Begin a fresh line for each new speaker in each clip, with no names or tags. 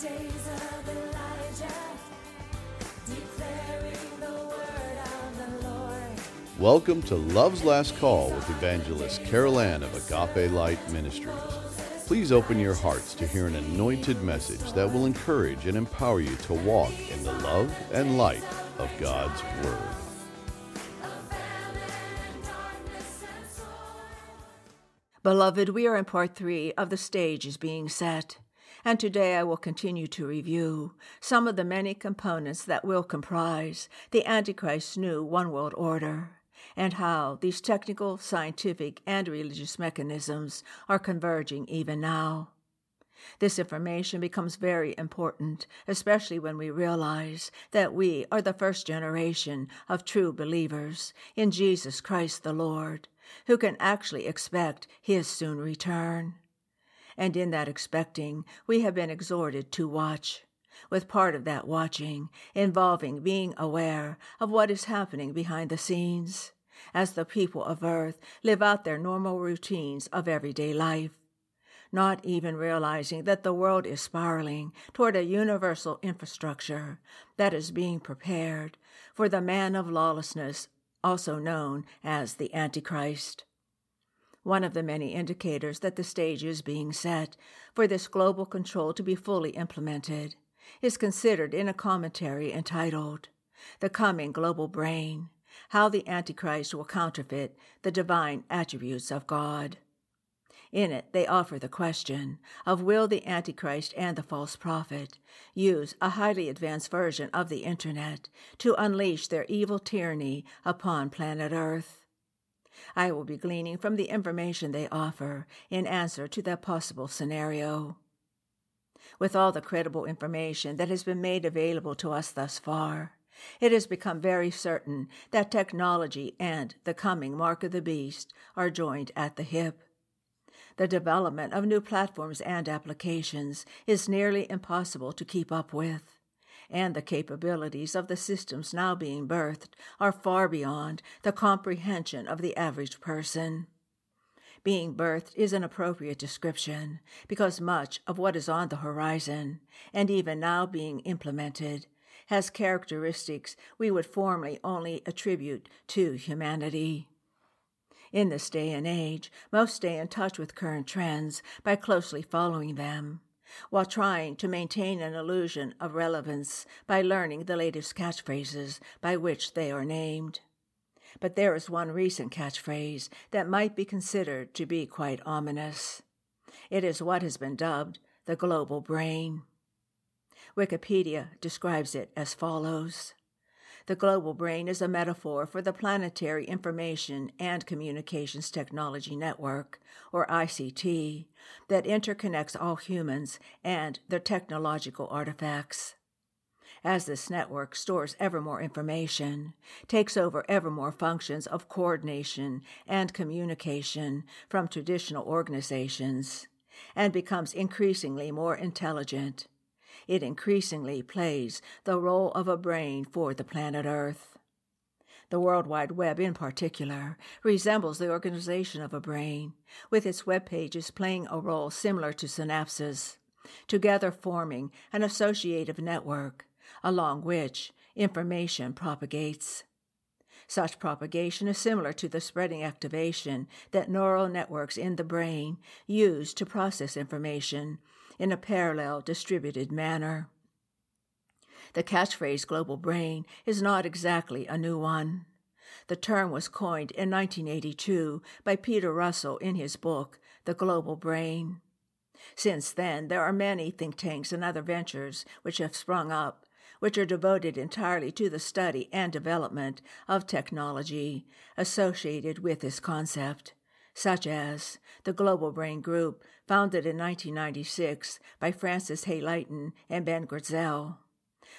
days of Elijah, declaring the word of the Lord.
Welcome to Love's Last Call with evangelist Carol Ann of Agape Light Ministries. Please open your hearts to hear an anointed message that will encourage and empower you to walk in the love and light of God's Word.
Beloved, we are in part three of The Stage is Being Set, and today I will continue to review some of the many components that will comprise the Antichrist's new one world order, and how these technical, scientific, and religious mechanisms are converging even now. This information becomes very important, especially when we realize that we are the first generation of true believers in Jesus Christ the Lord, who can actually expect his soon return. And in that expecting, we have been exhorted to watch, with part of that watching involving being aware of what is happening behind the scenes, as the people of earth live out their normal routines of everyday life not even realizing that the world is spiraling toward a universal infrastructure that is being prepared for the man of lawlessness, also known as the Antichrist. One of the many indicators that the stage is being set for this global control to be fully implemented is considered in a commentary entitled The Coming Global Brain How the Antichrist Will Counterfeit the Divine Attributes of God. In it, they offer the question of will the Antichrist and the false prophet use a highly advanced version of the Internet to unleash their evil tyranny upon planet Earth? I will be gleaning from the information they offer in answer to that possible scenario. With all the credible information that has been made available to us thus far, it has become very certain that technology and the coming mark of the beast are joined at the hip. The development of new platforms and applications is nearly impossible to keep up with, and the capabilities of the systems now being birthed are far beyond the comprehension of the average person. Being birthed is an appropriate description because much of what is on the horizon, and even now being implemented, has characteristics we would formerly only attribute to humanity. In this day and age, most stay in touch with current trends by closely following them, while trying to maintain an illusion of relevance by learning the latest catchphrases by which they are named. But there is one recent catchphrase that might be considered to be quite ominous. It is what has been dubbed the global brain. Wikipedia describes it as follows the global brain is a metaphor for the planetary information and communications technology network, or ICT, that interconnects all humans and their technological artifacts. As this network stores ever more information, takes over ever more functions of coordination and communication from traditional organizations, and becomes increasingly more intelligent, it increasingly plays the role of a brain for the planet Earth. The World Wide Web, in particular, resembles the organization of a brain, with its web pages playing a role similar to synapses, together forming an associative network along which information propagates. Such propagation is similar to the spreading activation that neural networks in the brain use to process information in a parallel distributed manner. The catchphrase global brain is not exactly a new one. The term was coined in 1982 by Peter Russell in his book, The Global Brain. Since then, there are many think tanks and other ventures which have sprung up, which are devoted entirely to the study and development of technology associated with this concept such as the Global Brain Group, founded in 1996 by Francis Heylighen and Ben Goertzel,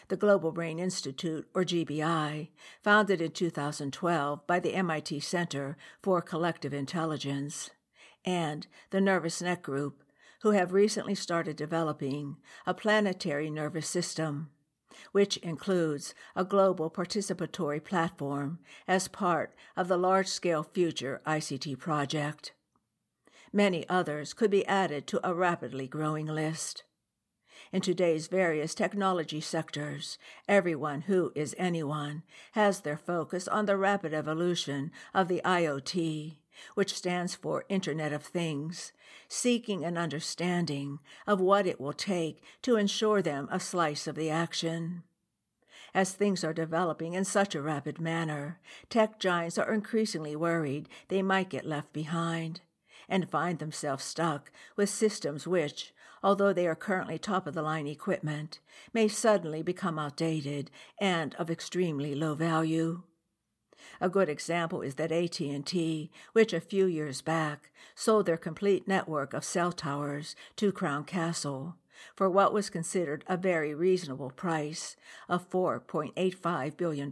the Global Brain Institute, or GBI, founded in 2012 by the MIT Center for Collective Intelligence, and the Nervous Net Group, who have recently started developing a planetary nervous system which includes a global participatory platform as part of the large scale FuturICT project. Many others could be added to a rapidly growing list. In today's various technology sectors, everyone who is anyone has their focus on the rapid evolution of the IoT, which stands for Internet of Things, seeking an understanding of what it will take to ensure them a slice of the action. As things are developing in such a rapid manner, tech giants are increasingly worried they might get left behind and find themselves stuck with systems which, although they are currently top of the line equipment, may suddenly become outdated and of extremely low value. A good example is that AT&T, which a few years back sold their complete network of cell towers to Crown Castle for what was considered a very reasonable price of $4.85 billion.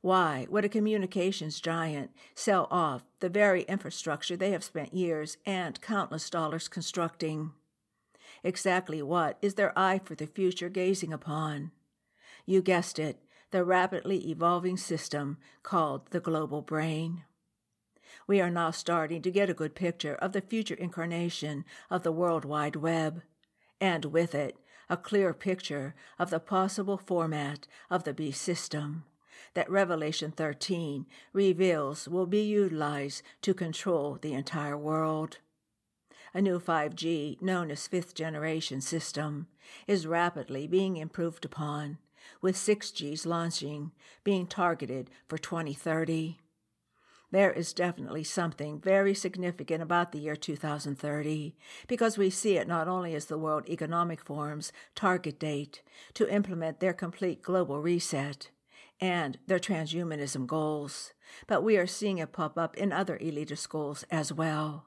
Why would a communications giant sell off the very infrastructure they have spent years and countless dollars constructing? Exactly what is their eye for the future gazing upon? You guessed it, the rapidly evolving system called the global brain. We are now starting to get a good picture of the future incarnation of the World Wide Web, and with it, a clear picture of the possible format of the beast system that Revelation 13 reveals will be utilized to control the entire world. A new 5G, known as fifth generation system, is rapidly being improved upon with 6Gs launching, being targeted for 2030. There is definitely something very significant about the year 2030 because we see it not only as the World Economic Forum's target date to implement their complete global reset and their transhumanism goals, but we are seeing it pop up in other elitist goals as well.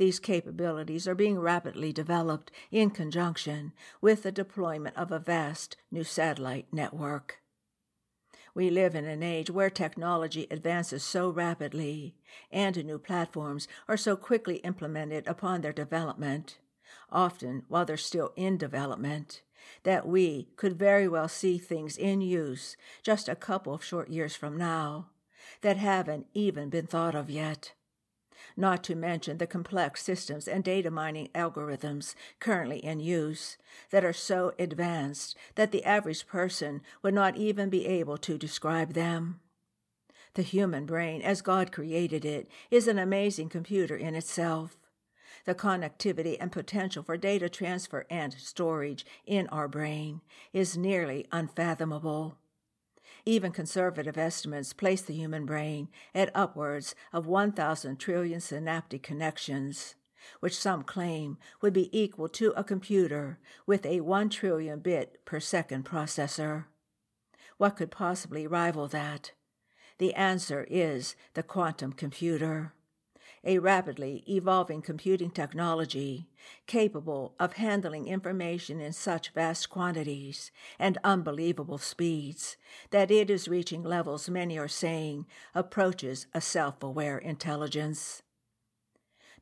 These capabilities are being rapidly developed in conjunction with the deployment of a vast new satellite network. We live in an age where technology advances so rapidly and new platforms are so quickly implemented upon their development, often while they're still in development, that we could very well see things in use just a couple of short years from now that haven't even been thought of yet not to mention the complex systems and data mining algorithms currently in use that are so advanced that the average person would not even be able to describe them. The human brain, as God created it, is an amazing computer in itself. The connectivity and potential for data transfer and storage in our brain is nearly unfathomable. Even conservative estimates place the human brain at upwards of 1,000 trillion synaptic connections, which some claim would be equal to a computer with a 1 trillion bit per second processor. What could possibly rival that? The answer is the quantum computer a rapidly evolving computing technology capable of handling information in such vast quantities and unbelievable speeds that it is reaching levels many are saying approaches a self aware intelligence.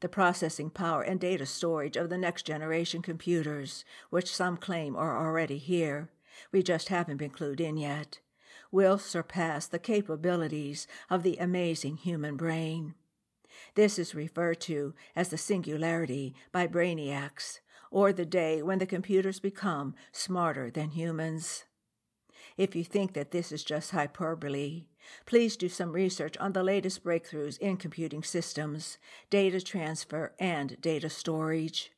The processing power and data storage of the next generation computers, which some claim are already here, we just haven't been clued in yet, will surpass the capabilities of the amazing human brain. This is referred to as the singularity by brainiacs, or the day when the computers become smarter than humans. If you think that this is just hyperbole, please do some research on the latest breakthroughs in computing systems, data transfer, and data storage.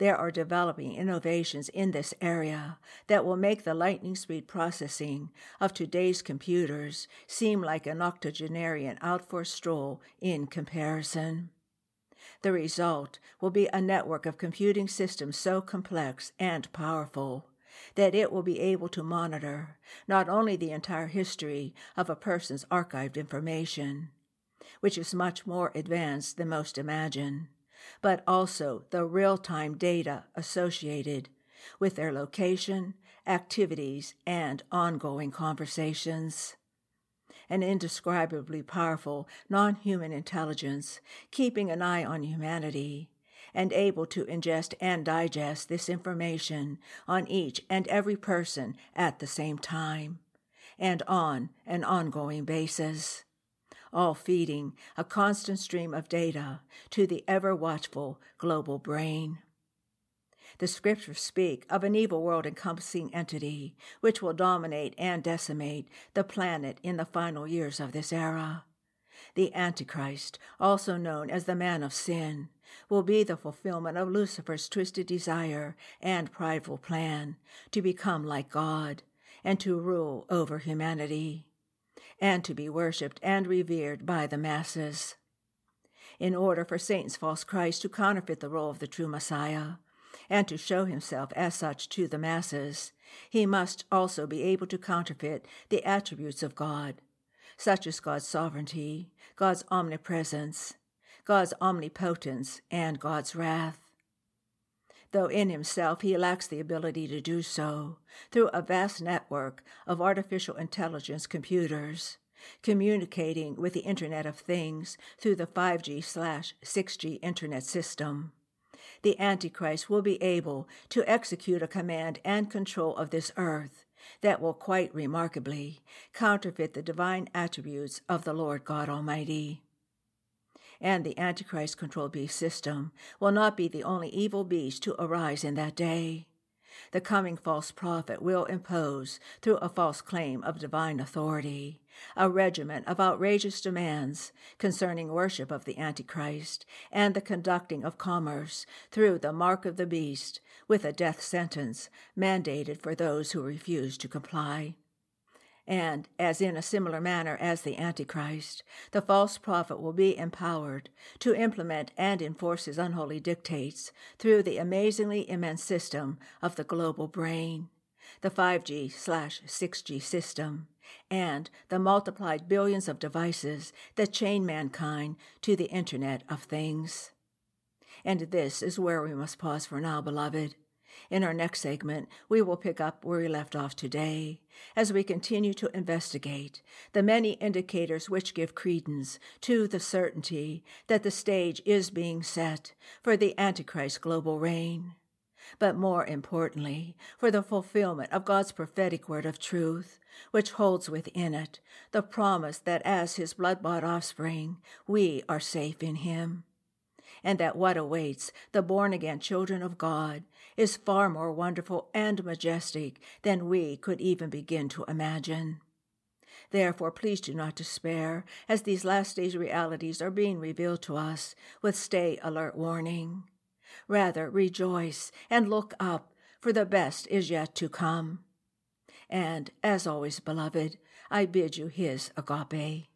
There are developing innovations in this area that will make the lightning speed processing of today's computers seem like an octogenarian out for a stroll in comparison. The result will be a network of computing systems so complex and powerful that it will be able to monitor not only the entire history of a person's archived information, which is much more advanced than most imagine, but also the real time data associated with their location, activities, and ongoing conversations. An indescribably powerful non human intelligence keeping an eye on humanity and able to ingest and digest this information on each and every person at the same time and on an ongoing basis all feeding a constant stream of data to the ever watchful global brain. The scriptures speak of an evil world encompassing entity which will dominate and decimate the planet in the final years of this era. The Antichrist, also known as the man of sin, will be the fulfillment of Lucifer's twisted desire and prideful plan to become like God and to rule over humanity, and to be worshipped and revered by the masses. In order for Satan's false Christ to counterfeit the role of the true Messiah, and to show himself as such to the masses, he must also be able to counterfeit the attributes of God, such as God's sovereignty, God's omnipresence, God's omnipotence, and God's wrath. Though in himself he lacks the ability to do so, through a vast network of artificial intelligence computers, communicating with the Internet of Things through the 5G slash 6G Internet system the Antichrist will be able to execute a command and control of this earth that will quite remarkably counterfeit the divine attributes of the Lord God Almighty. And the Antichrist controlled beast system will not be the only evil beast to arise in that day. The coming false prophet will impose, through a false claim of divine authority, a regimen of outrageous demands concerning worship of the Antichrist and the conducting of commerce through the mark of the beast, with a death sentence mandated for those who refuse to comply and, as in a similar manner as the Antichrist, the false prophet will be empowered to implement and enforce his unholy dictates through the amazingly immense system of the global brain, the 5G slash 6G system, and the multiplied billions of devices that chain mankind to the Internet of Things. And this is where we must pause for now, beloved. In our next segment, we will pick up where we left off today as we continue to investigate the many indicators which give credence to the certainty that the stage is being set for the Antichrist global reign. But more importantly, for the fulfillment of God's prophetic word of truth, which holds within it the promise that as his blood bought offspring, we are safe in him and that what awaits the born again children of God is far more wonderful and majestic than we could even begin to imagine. Therefore, please do not despair as these last days realities are being revealed to us with stay alert warning. Rather, rejoice and look up, for the best is yet to come. And, as always, beloved, I bid you his agape.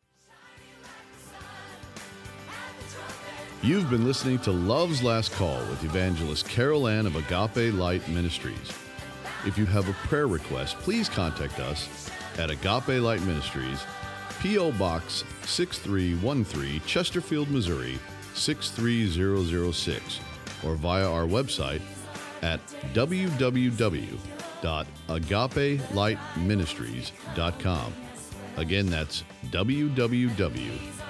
You've been listening to Love's Last Call with Evangelist Carol Ann of Agape Light Ministries. If you have a prayer request, please contact us at Agape Light Ministries, P.O. Box 6313, Chesterfield, Missouri 63006, or via our website at www.agapelightministries.com. Again, that's www